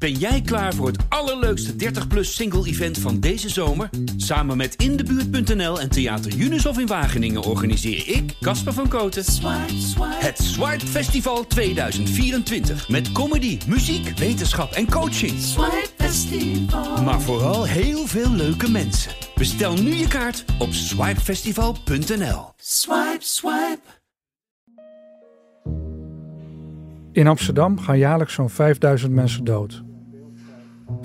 Ben jij klaar voor het allerleukste 30-plus single-event van deze zomer? Samen met Indebuurt.nl en Theater Junushof in Wageningen organiseer ik, Casper van Koten, het Swipe Festival 2024. Met comedy, muziek, wetenschap en coaching. Maar vooral heel veel leuke mensen. Bestel nu je kaart op swipefestival.nl. Swipe, swipe. In Amsterdam gaan jaarlijks zo'n 5000 mensen dood.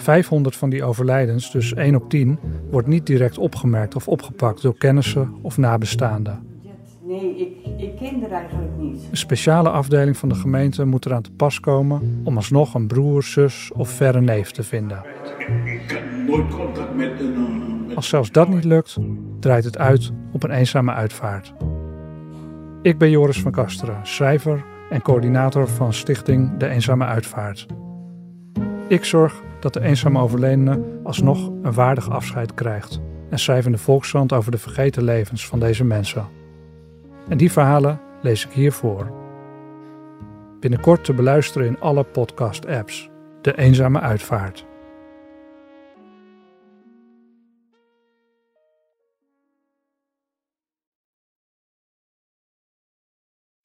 500 van die overlijdens, dus 1 op 10, wordt niet direct opgemerkt of opgepakt door kennissen of nabestaanden. Nee, ik, ik ken er eigenlijk niet. Een speciale afdeling van de gemeente moet eraan te pas komen om alsnog een broer, zus of verre neef te vinden. Ik heb nooit contact met een. Als zelfs dat niet lukt, draait het uit op een eenzame uitvaart. Ik ben Joris van Kasteren, schrijver en coördinator van Stichting De Eenzame Uitvaart. Ik zorg dat de eenzame overledene alsnog een waardig afscheid krijgt en schrijf in de Volkskrant over de vergeten levens van deze mensen. En die verhalen lees ik hier voor. Binnenkort te beluisteren in alle podcast-apps. De Eenzame Uitvaart.